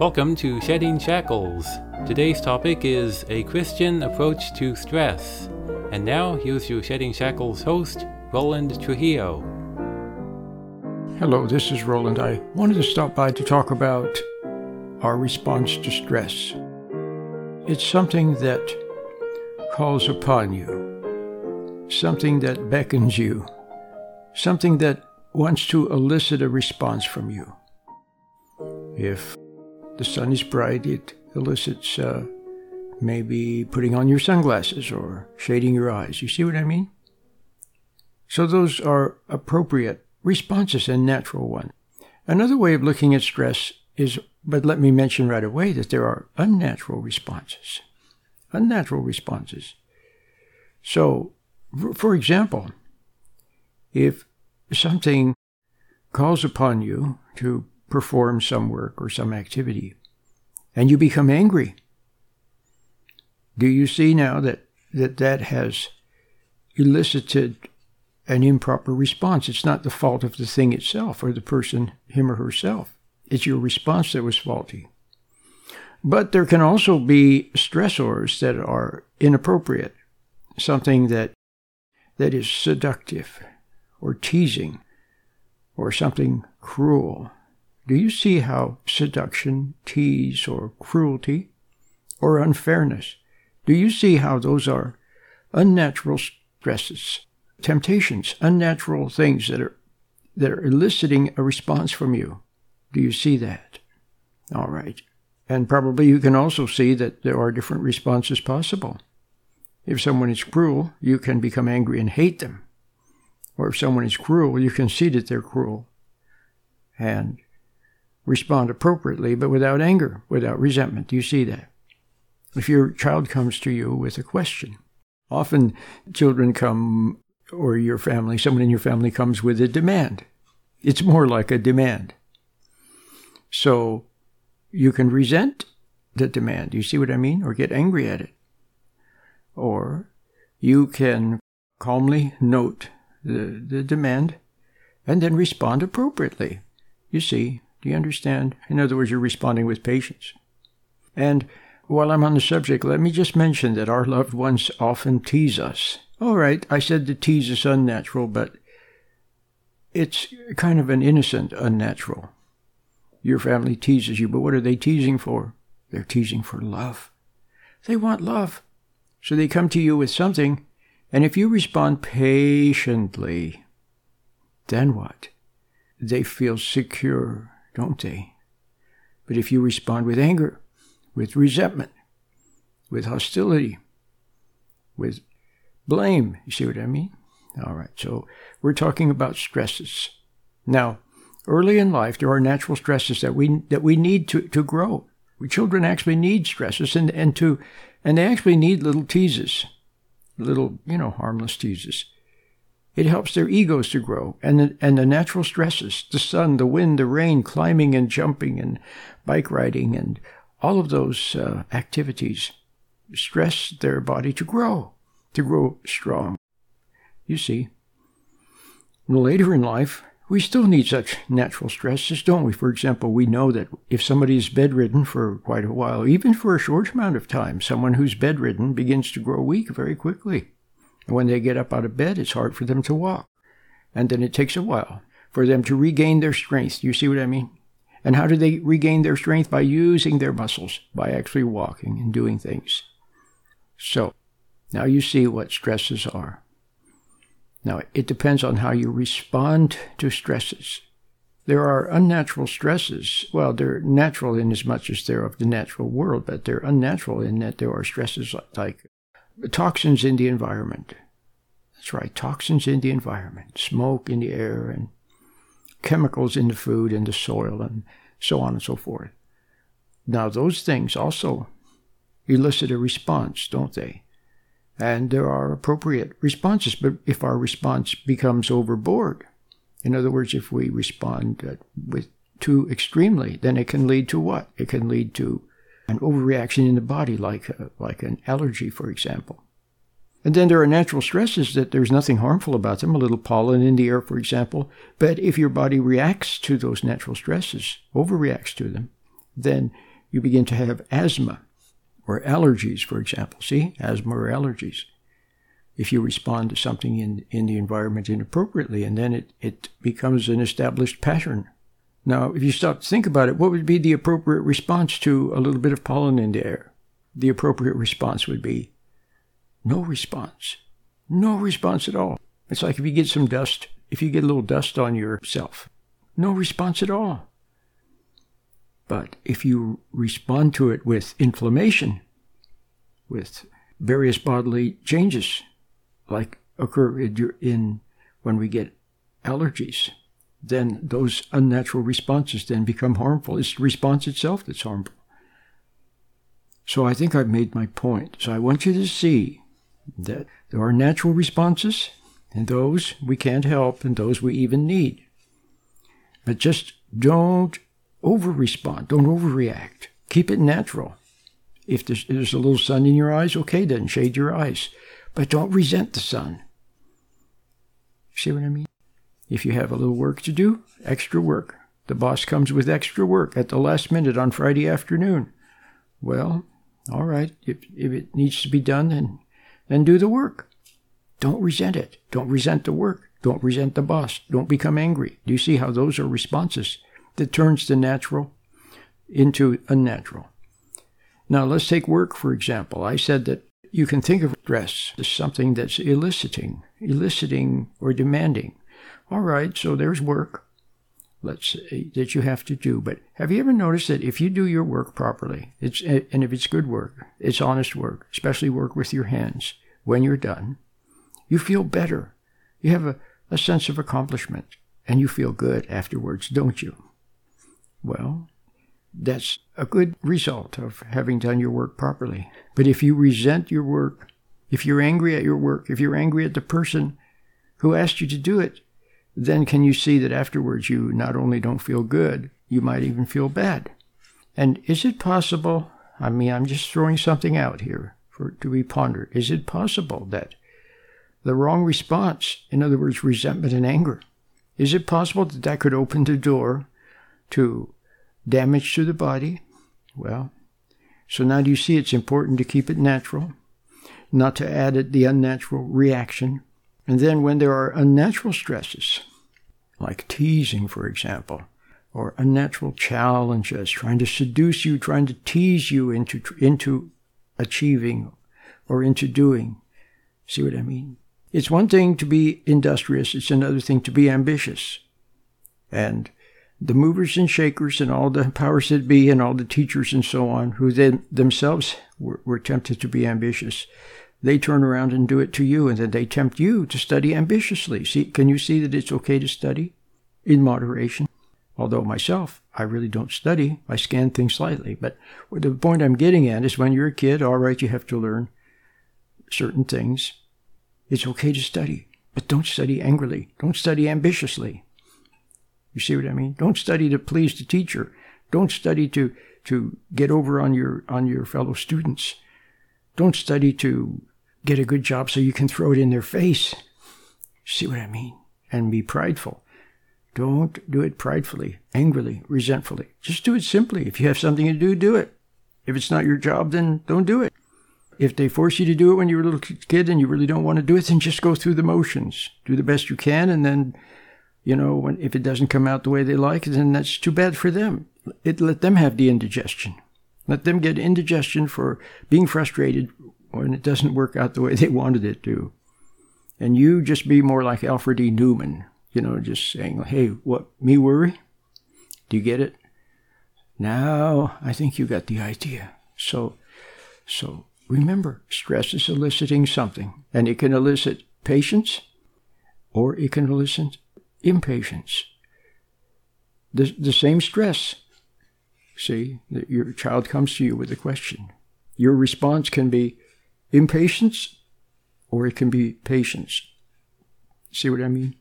Welcome to Shedding Shackles. Today's topic is a Christian approach to stress. And now, here's your Shedding Shackles host, Roland Trujillo. Hello, this is Roland. I wanted to stop by to talk about our response to stress. It's something that calls upon you, something that beckons you, something that wants to elicit a response from you. If the sun is bright, it elicits uh, maybe putting on your sunglasses or shading your eyes. You see what I mean? So those are appropriate responses and natural ones. Another way of looking at stress is, but let me mention right away that there are unnatural responses. Unnatural responses. So, for example, if something calls upon you to perform some work or some activity, and you become angry, do you see now that that, that has elicited an improper response. It's not the fault of the thing itself or the person, him or herself. It's your response that was faulty. But there can also be stressors that are inappropriate, something that that is seductive or teasing or something cruel. Do you see how seduction, tease, or cruelty or unfairness, do you see how those are unnatural stresses temptations, unnatural things that are that are eliciting a response from you. Do you see that? All right. And probably you can also see that there are different responses possible. If someone is cruel, you can become angry and hate them. Or if someone is cruel, you can see that they're cruel and respond appropriately, but without anger, without resentment. Do you see that? If your child comes to you with a question, often children come or your family, someone in your family comes with a demand. It's more like a demand. So you can resent the demand. You see what I mean? Or get angry at it. Or you can calmly note the, the demand and then respond appropriately. You see, do you understand? In other words, you're responding with patience. And while I'm on the subject, let me just mention that our loved ones often tease us all right, I said the tease is unnatural, but it's kind of an innocent unnatural. Your family teases you, but what are they teasing for? They're teasing for love. They want love. So they come to you with something, and if you respond patiently, then what? They feel secure, don't they? But if you respond with anger, with resentment, with hostility, with blame. You see what I mean? All right, so we're talking about stresses. Now, early in life, there are natural stresses that we that we need to, to grow. Children actually need stresses and, and to and they actually need little teases, little, you know, harmless teases. It helps their egos to grow. And the, and the natural stresses, the sun, the wind, the rain, climbing and jumping and bike riding and all of those uh, activities stress their body to grow to grow strong. You see, later in life, we still need such natural stresses, don't we? For example, we know that if somebody is bedridden for quite a while, even for a short amount of time, someone who's bedridden begins to grow weak very quickly. And when they get up out of bed, it's hard for them to walk. And then it takes a while for them to regain their strength. You see what I mean? And how do they regain their strength? By using their muscles, by actually walking and doing things. So, now you see what stresses are. Now, it depends on how you respond to stresses. There are unnatural stresses. Well, they're natural in as much as they're of the natural world, but they're unnatural in that there are stresses like toxins in the environment. That's right, toxins in the environment, smoke in the air, and chemicals in the food and the soil, and so on and so forth. Now, those things also elicit a response, don't they? And there are appropriate responses. But if our response becomes overboard, in other words, if we respond uh, with too extremely, then it can lead to what? It can lead to an overreaction in the body, like a, uh, like an allergy, for example. And then there are natural stresses that there's nothing harmful about them, a little pollen in the air, for example. But if your body reacts to those natural stresses, overreacts to them, then you begin to have asthma or allergies, for example. See, asthma or allergies. If you respond to something in, in the environment inappropriately, and then it, it becomes an established pattern. Now, if you stop to think about it, what would be the appropriate response to a little bit of pollen in the air? The appropriate response would be no response. No response at all. It's like if you get some dust, if you get a little dust on yourself, no response at all. But if you respond to it with inflammation, with various bodily changes, like occur in when we get allergies, then those unnatural responses then become harmful. It's the response itself that's harmful. So I think I've made my point. So I want you to see that there are natural responses, and those we can't help, and those we even need. But just don't over respond, don't overreact. Keep it natural. If there's, there's, a little sun in your eyes, okay, then shade your eyes. But don't resent the sun. See what I mean? If you have a little work to do, extra work. The boss comes with extra work at the last minute on Friday afternoon. Well, all right, if, if it needs to be done, then then do the work. Don't resent it. Don't resent the work. Don't resent the boss. Don't become angry. Do you see how those are responses that turns the natural into unnatural? Now let's take work for example. I said that you can think of dress as something that's eliciting, eliciting or demanding. All right, so there's work let's say, that you have to do. But have you ever noticed that if you do your work properly, it's and if it's good work, it's honest work, especially work with your hands, when you're done, you feel better. You have a, a sense of accomplishment and you feel good afterwards, don't you? Well, that's a good result of having done your work properly. But if you resent your work, if you're angry at your work, if you're angry at the person who asked you to do it, then can you see that afterwards you not only don't feel good, you might even feel bad? And is it possible? I mean, I'm just throwing something out here for to be pondered. Is it possible that the wrong response, in other words, resentment and anger, is it possible that that could open the door to damage to the body? Well, so now do you see it's important to keep it natural, not to add it the unnatural reaction and then when there are unnatural stresses, like teasing, for example, or unnatural challenges, trying to seduce you, trying to tease you into, into achieving or into doing. See what I mean? It's one thing to be industrious, it's another thing to be ambitious. And the movers and shakers and all the powers that be and all the teachers and so on, who then themselves were, were tempted to be ambitious, they turn around and do it to you, and then they tempt you to study ambitiously. See, can you see that it's okay to study in moderation? Although myself, I really don't study. I scan things slightly. But the point I'm getting at is when you're a kid, all right, you have to learn certain things. It's okay to study, but don't study angrily. Don't study ambitiously. You see what I mean? Don't study to please the teacher. Don't study to, to get over on your, on your fellow students. Don't study to get a good job so you can throw it in their face. See what I mean? And be prideful. Don't do it pridefully, angrily, resentfully. Just do it simply. If you have something to do, do it. If it's not your job, then don't do it. If they force you to do it when you're a little kid and you really don't want to do it, then just go through the motions. Do the best you can, and then, you know, when, if it doesn't come out the way they like, then that's too bad for them. It, let them have the indigestion. Let them get indigestion for being frustrated when it doesn't work out the way they wanted it to. And you just be more like Alfred E. Neuman, you know, just saying, hey, what, me worry? Do you get it? Now I think you got the idea. So, so remember, stress is eliciting something, and it can elicit patience or it can elicit impatience. The, the same stress. See, that your child comes to you with a question. Your response can be, impatience or it can be patience. See what I mean?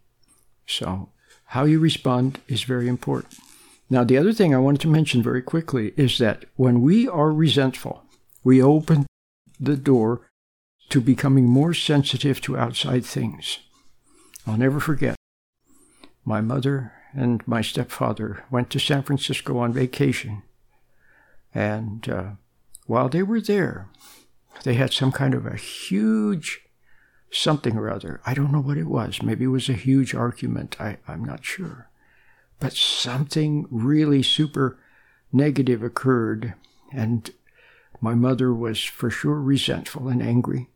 So, how you respond is very important. Now, the other thing I wanted to mention very quickly is that when we are resentful, we open the door to becoming more sensitive to outside things. I'll never forget. My mother and my stepfather went to San Francisco on vacation. And uh, while they were there, they had some kind of a huge something or other. I don't know what it was. Maybe it was a huge argument. I, I'm not sure. But something really super negative occurred. And my mother was for sure resentful and angry.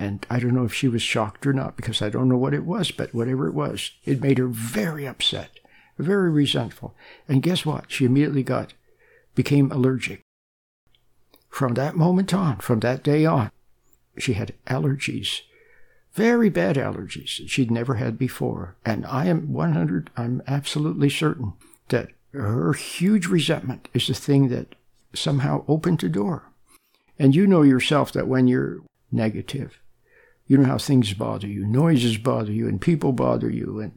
And I don't know if she was shocked or not because I don't know what it was, but whatever it was, it made her very upset, very resentful. And guess what? She immediately got, became allergic. From that moment on, from that day on, she had allergies, very bad allergies that she'd never had before. And I am 100, I'm absolutely certain that her huge resentment is the thing that somehow opened the door. And you know yourself that when you're negative, you know how things bother you, noises bother you, and people bother you, and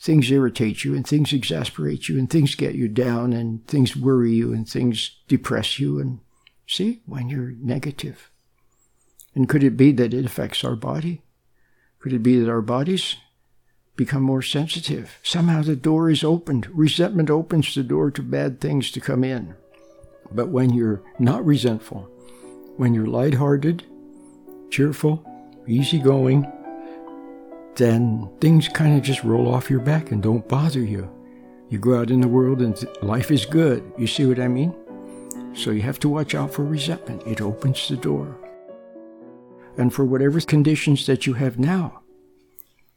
things irritate you, and things exasperate you, and things get you down, and things worry you, and things depress you, and See, when you're negative. And could it be that it affects our body? Could it be that our bodies become more sensitive? Somehow the door is opened. Resentment opens the door to bad things to come in. But when you're not resentful, when you're lighthearted, cheerful, easygoing, then things kind of just roll off your back and don't bother you. You go out in the world and life is good. You see what I mean? So you have to watch out for resentment. It opens the door. And for whatever conditions that you have now,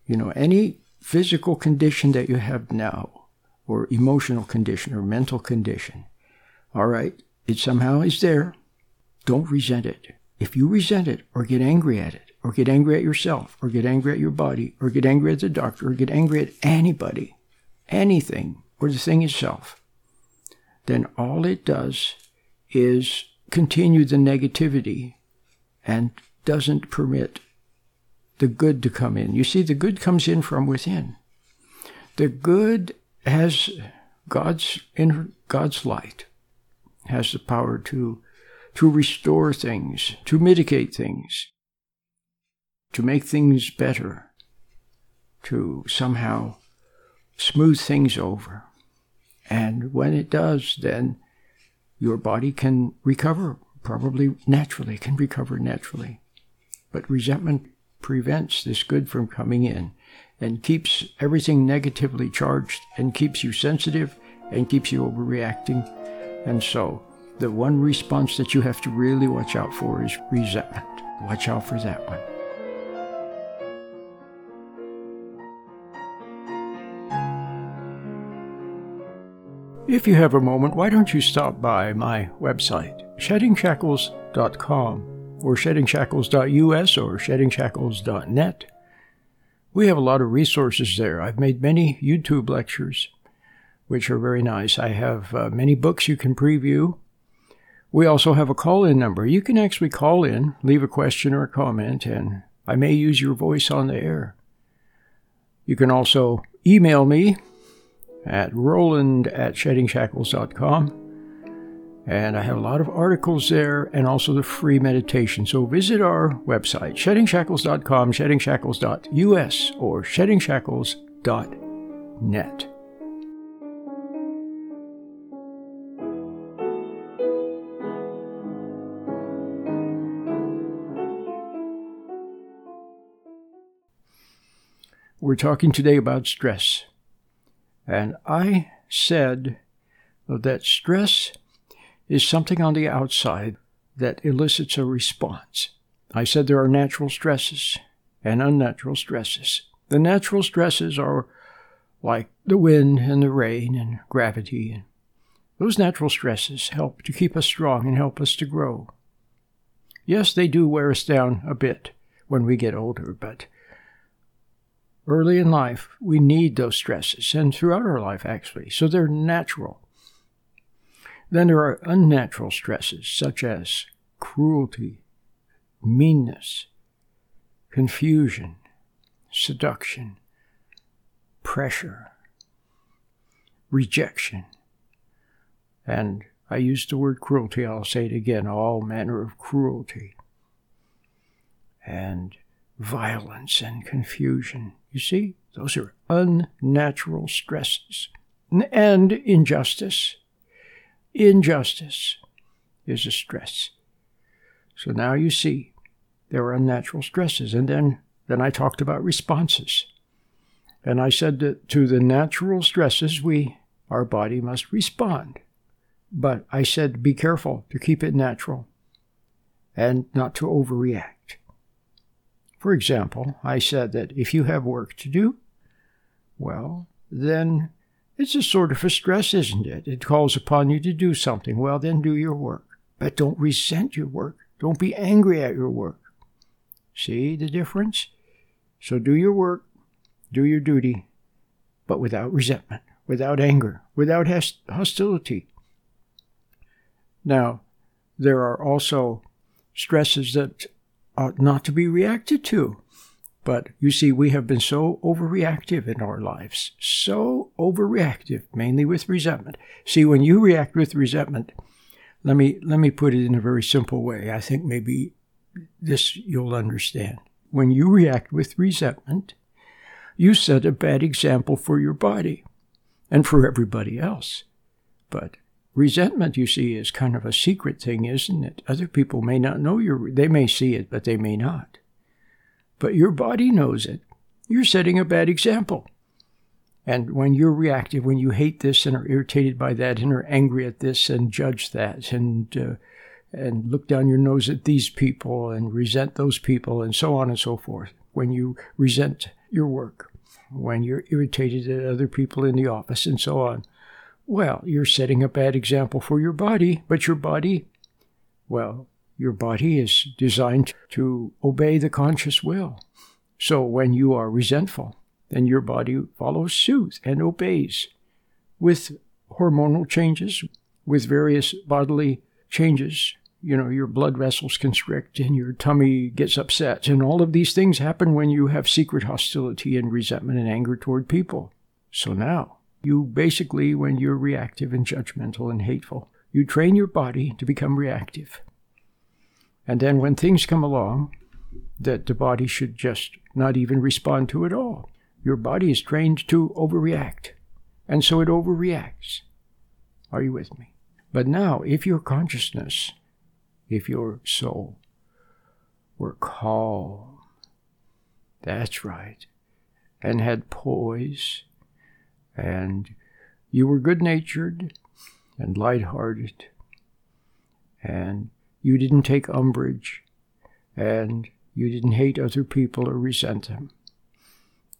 you know, any physical condition that you have now, or emotional condition, or mental condition, all right, it somehow is there. Don't resent it. If you resent it, or get angry at it, or get angry at yourself, or get angry at your body, or get angry at the doctor, or get angry at anybody, anything, or the thing itself, then all it does is continue the negativity and doesn't permit the good to come in. You see, the good comes in from within. The good has God's in God's light has the power to to restore things, to mitigate things, to make things better, to somehow smooth things over. And when it does, then your body can recover, probably naturally, can recover naturally. But resentment prevents this good from coming in and keeps everything negatively charged and keeps you sensitive and keeps you overreacting. And so, the one response that you have to really watch out for is resentment. Watch out for that one. If you have a moment, why don't you stop by my website, sheddingshackles.com or sheddingshackles.us or sheddingshackles.net. We have a lot of resources there. I've made many YouTube lectures, which are very nice. I have uh, many books you can preview. We also have a call in number. You can actually call in, leave a question or a comment, and I may use your voice on the air. You can also email me at roland at sheddingshackles.com. And I have a lot of articles there and also the free meditation. So visit our website, sheddingshackles.com, sheddingshackles.us, or sheddingshackles.net. We're talking today about stress. And I said that stress is something on the outside that elicits a response. I said there are natural stresses and unnatural stresses. The natural stresses are like the wind and the rain and gravity. Those natural stresses help to keep us strong and help us to grow. Yes, they do wear us down a bit when we get older, but early in life, we need those stresses, and throughout our life, actually. So they're natural. Then there are unnatural stresses, such as cruelty, meanness, confusion, seduction, pressure, rejection. And I use the word cruelty, I'll say it again all manner of cruelty. and violence and confusion. You see, those are unnatural stresses. And injustice. Injustice is a stress. So now you see there are unnatural stresses. And then, then I talked about responses. And I said that to the natural stresses, we, our body must respond. But I said, be careful to keep it natural and not to overreact. For example, I said that if you have work to do, well, then it's a sort of a stress, isn't it? It calls upon you to do something. Well, then do your work. But don't resent your work. Don't be angry at your work. See the difference? So do your work, do your duty, but without resentment, without anger, without hostility. Now, there are also stresses that ought not to be reacted to. But you see, we have been so overreactive in our lives, so overreactive, mainly with resentment. See, when you react with resentment, let me let me put it in a very simple way. I think maybe this you'll understand. When you react with resentment, you set a bad example for your body and for everybody else. But resentment, you see, is kind of a secret thing, isn't it? Other people may not know you they may see it, but they may not but your body knows it. You're setting a bad example. And when you're reactive, when you hate this and are irritated by that and are angry at this and judge that and uh, and look down your nose at these people and resent those people and so on and so forth, when you resent your work, when you're irritated at other people in the office and so on, well, you're setting a bad example for your body, but your body, well, your body is designed to obey the conscious will. So when you are resentful, then your body follows suit and obeys with hormonal changes, with various bodily changes. You know, your blood vessels constrict and your tummy gets upset. And all of these things happen when you have secret hostility and resentment and anger toward people. So now, you basically, when you're reactive and judgmental and hateful, you train your body to become reactive. And then when things come along that the body should just not even respond to at all, your body is trained to overreact. And so it overreacts. Are you with me? But now, if your consciousness, if your soul were calm, that's right, and had poise, and you were good natured and light hearted, and you didn't take umbrage, and you didn't hate other people or resent them,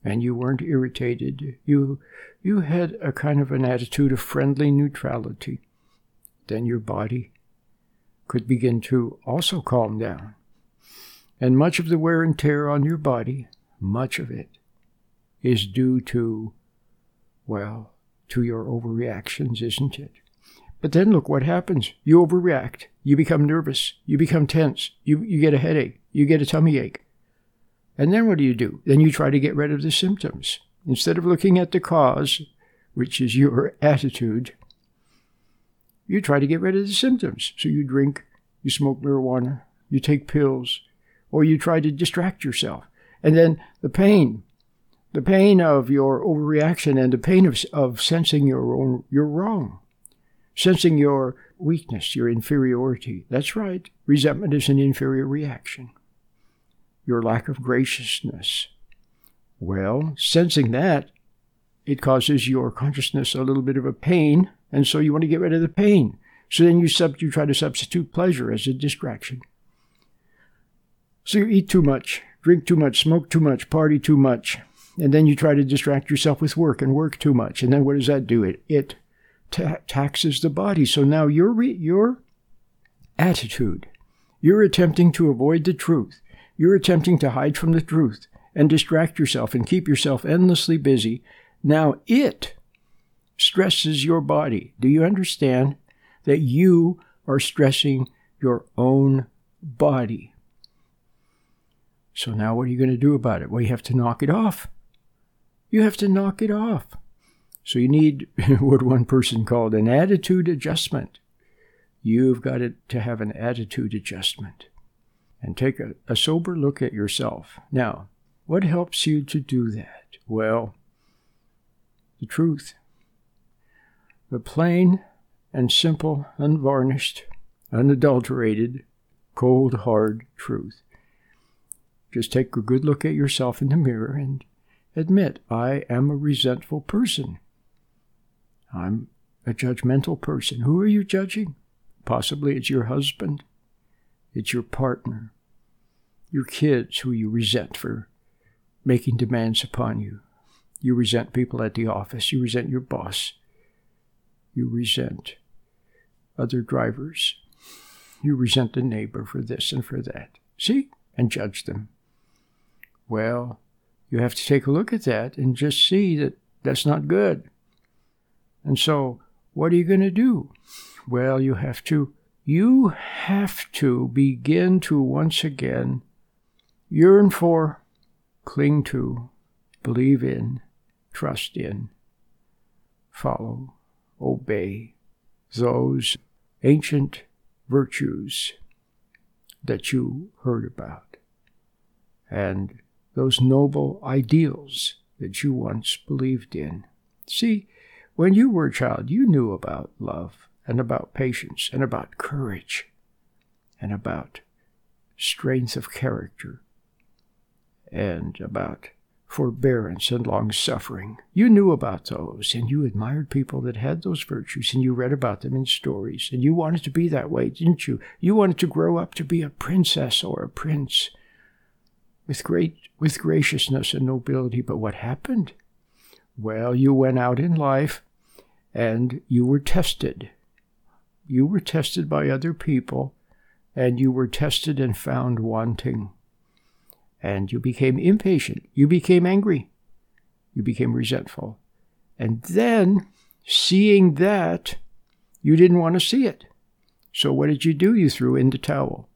and you weren't irritated. You, you had a kind of an attitude of friendly neutrality. Then your body could begin to also calm down. And much of the wear and tear on your body, much of it, is due to, well, to your overreactions, isn't it? But then look what happens. You overreact. You become nervous. You become tense. You, you get a headache. You get a tummy ache. And then what do you do? Then you try to get rid of the symptoms. Instead of looking at the cause, which is your attitude, you try to get rid of the symptoms. So you drink, you smoke marijuana, you take pills, or you try to distract yourself. And then the pain, the pain of your overreaction and the pain of, of sensing your own, you're wrong sensing your weakness, your inferiority. That's right. Resentment is an inferior reaction. Your lack of graciousness. Well, sensing that, it causes your consciousness a little bit of a pain, and so you want to get rid of the pain. So then you, sub- you try to substitute pleasure as a distraction. So you eat too much, drink too much, smoke too much, party too much, and then you try to distract yourself with work and work too much. And then what does that do? It, it ta- taxes the body. So now your re- your attitude, you're attempting to avoid the truth. You're attempting to hide from the truth and distract yourself and keep yourself endlessly busy. Now it stresses your body. Do you understand that you are stressing your own body? So now what are you going to do about it? Well, you have to knock it off. You have to knock it off. So you need what one person called an attitude adjustment. You've got to have an attitude adjustment. and take a, a sober look at yourself. Now, what helps you to do that? Well, the truth. The plain and simple, unvarnished, unadulterated, cold, hard truth. Just take a good look at yourself in the mirror and admit, I am a resentful person. I'm a judgmental person. Who are you judging? Possibly it's your husband, it's your partner, your kids who you resent for making demands upon you. You resent people at the office, you resent your boss, you resent other drivers, you resent the neighbor for this and for that. See? And judge them. Well, you have to take a look at that and just see that that's not good. And so, what are you going to do? Well, you have to you have to begin to once again yearn for, cling to, believe in, trust in, follow, obey those ancient virtues that you heard about and those noble ideals that you once believed in. See, when you were a child, you knew about love and about patience and about courage and about strength of character and about forbearance and long suffering. You knew about those and you admired people that had those virtues and you read about them in stories and you wanted to be that way, didn't you? You wanted to grow up to be a princess or a prince with great with graciousness and nobility. But what happened? Well, you went out in life and you were tested. You were tested by other people and you were tested and found wanting. And you became impatient. You became angry. You became resentful. And then, seeing that, you didn't want to see it. So what did you do? You threw in the towel.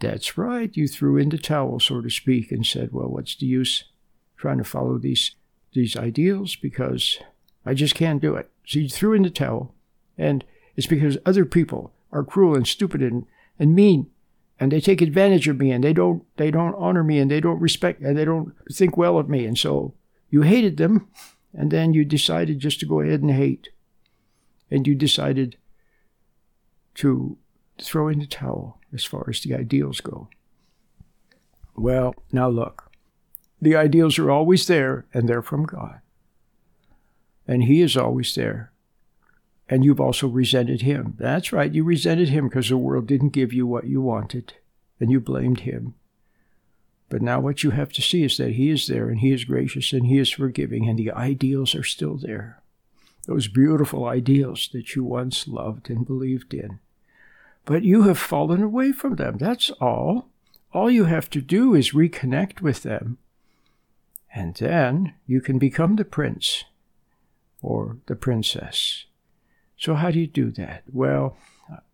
That's right. You threw in the towel, so to speak, and said, well, what's the use trying to follow these, these ideals because I just can't do it. So you threw in the towel, and it's because other people are cruel and stupid and, and mean, and they take advantage of me, and they don't they don't honor me, and they don't respect, and they don't think well of me, and so you hated them, and then you decided just to go ahead and hate, and you decided to throw in the towel as far as the ideals go. Well, now look, the ideals are always there, and they're from God. And He is always there. And you've also resented Him. That's right, you resented Him because the world didn't give you what you wanted, and you blamed Him. But now what you have to see is that He is there, and He is gracious, and He is forgiving, and the ideals are still there. Those beautiful ideals that you once loved and believed in but you have fallen away from them. That's all. All you have to do is reconnect with them. And then you can become the prince or the princess. So, how do you do that? Well,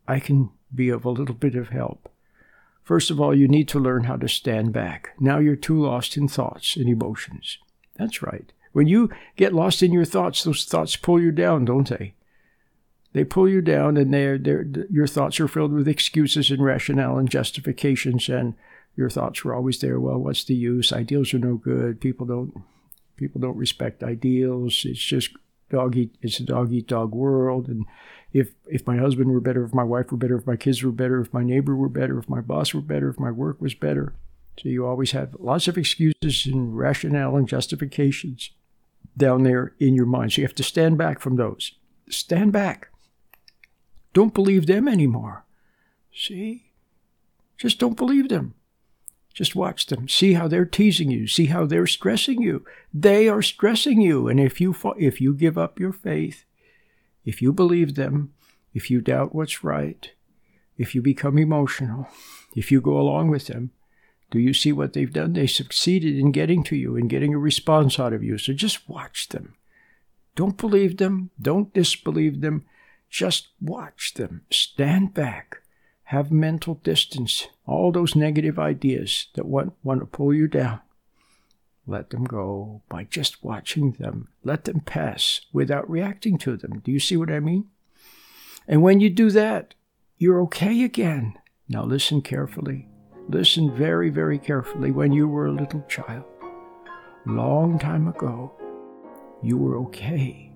I can be of a little bit of help. First of all, you need to learn how to stand back. Now you're too lost in thoughts and emotions. That's right. When you get lost in your thoughts, those thoughts pull you down, don't they? They pull you down, and they're, they're, your thoughts are filled with excuses and rationale and justifications, and your thoughts were always there. Well, what's the use? Ideals are no good. People don't people don't respect ideals. It's just dog eat. It's a dog eat dog world. And if if my husband were better, if my wife were better, if my kids were better, if my neighbor were better, if my boss were better, if my work was better. So you always have lots of excuses and rationale and justifications down there in your mind. So you have to stand back from those. Stand back. Don't believe them anymore. See? Just don't believe them. Just watch them. See how they're teasing you. See how they're stressing you. They are stressing you. And if you if you give up your faith, if you believe them, if you doubt what's right, if you become emotional, if you go along with them, do you see what they've done? They succeeded in getting to you and getting a response out of you. So just watch them. Don't believe them. Don't disbelieve them. Just watch them. Stand back. Have mental distance. All those negative ideas that want, want to pull you down. Let them go by just watching them. Let them pass without reacting to them. Do you see what I mean? And when you do that, you're okay again. Now listen carefully. Listen very, very carefully when you were a little child. Long time ago, you were okay.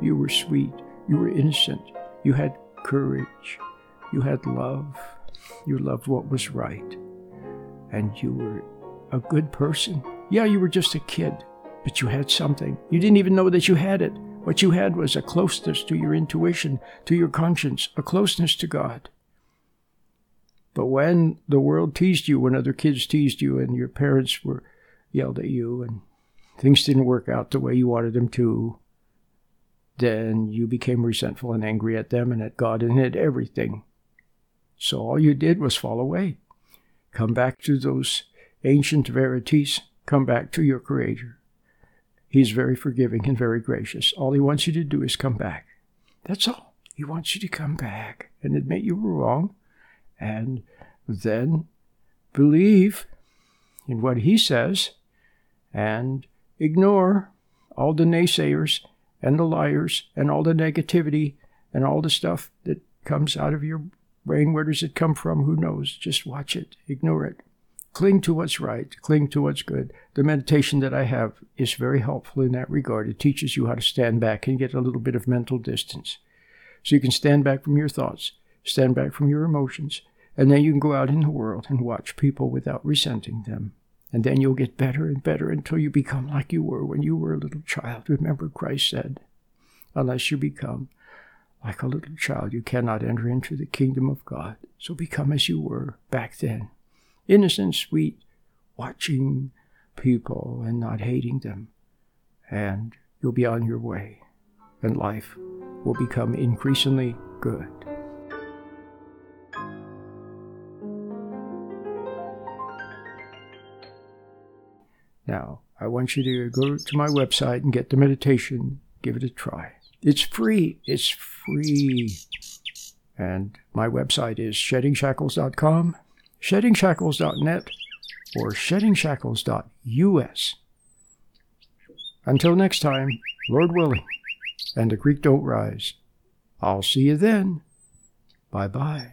You were sweet. You were innocent. You had courage. You had love. You loved what was right. And you were a good person. Yeah, you were just a kid, but you had something. You didn't even know that you had it. What you had was a closeness to your intuition, to your conscience, a closeness to God. But when the world teased you, when other kids teased you, and your parents were yelled at you, and things didn't work out the way you wanted them to, then you became resentful and angry at them and at God and at everything. So all you did was fall away. Come back to those ancient verities. Come back to your Creator. He's very forgiving and very gracious. All He wants you to do is come back. That's all. He wants you to come back and admit you were wrong and then believe in what He says and ignore all the naysayers and the liars and all the negativity and all the stuff that comes out of your brain. Where does it come from? Who knows? Just watch it, ignore it. Cling to what's right, cling to what's good. The meditation that I have is very helpful in that regard. It teaches you how to stand back and get a little bit of mental distance. So you can stand back from your thoughts, stand back from your emotions, and then you can go out in the world and watch people without resenting them. And then you'll get better and better until you become like you were when you were a little child. Remember, Christ said, unless you become like a little child, you cannot enter into the kingdom of God. So become as you were back then innocent, sweet, watching people and not hating them. And you'll be on your way, and life will become increasingly good. Now, I want you to go to my website and get the meditation, give it a try. It's free. It's free. And my website is sheddingshackles.com, sheddingshackles.net, or sheddingshackles.us. Until next time, Lord willing, and the creek don't rise. I'll see you then. Bye bye.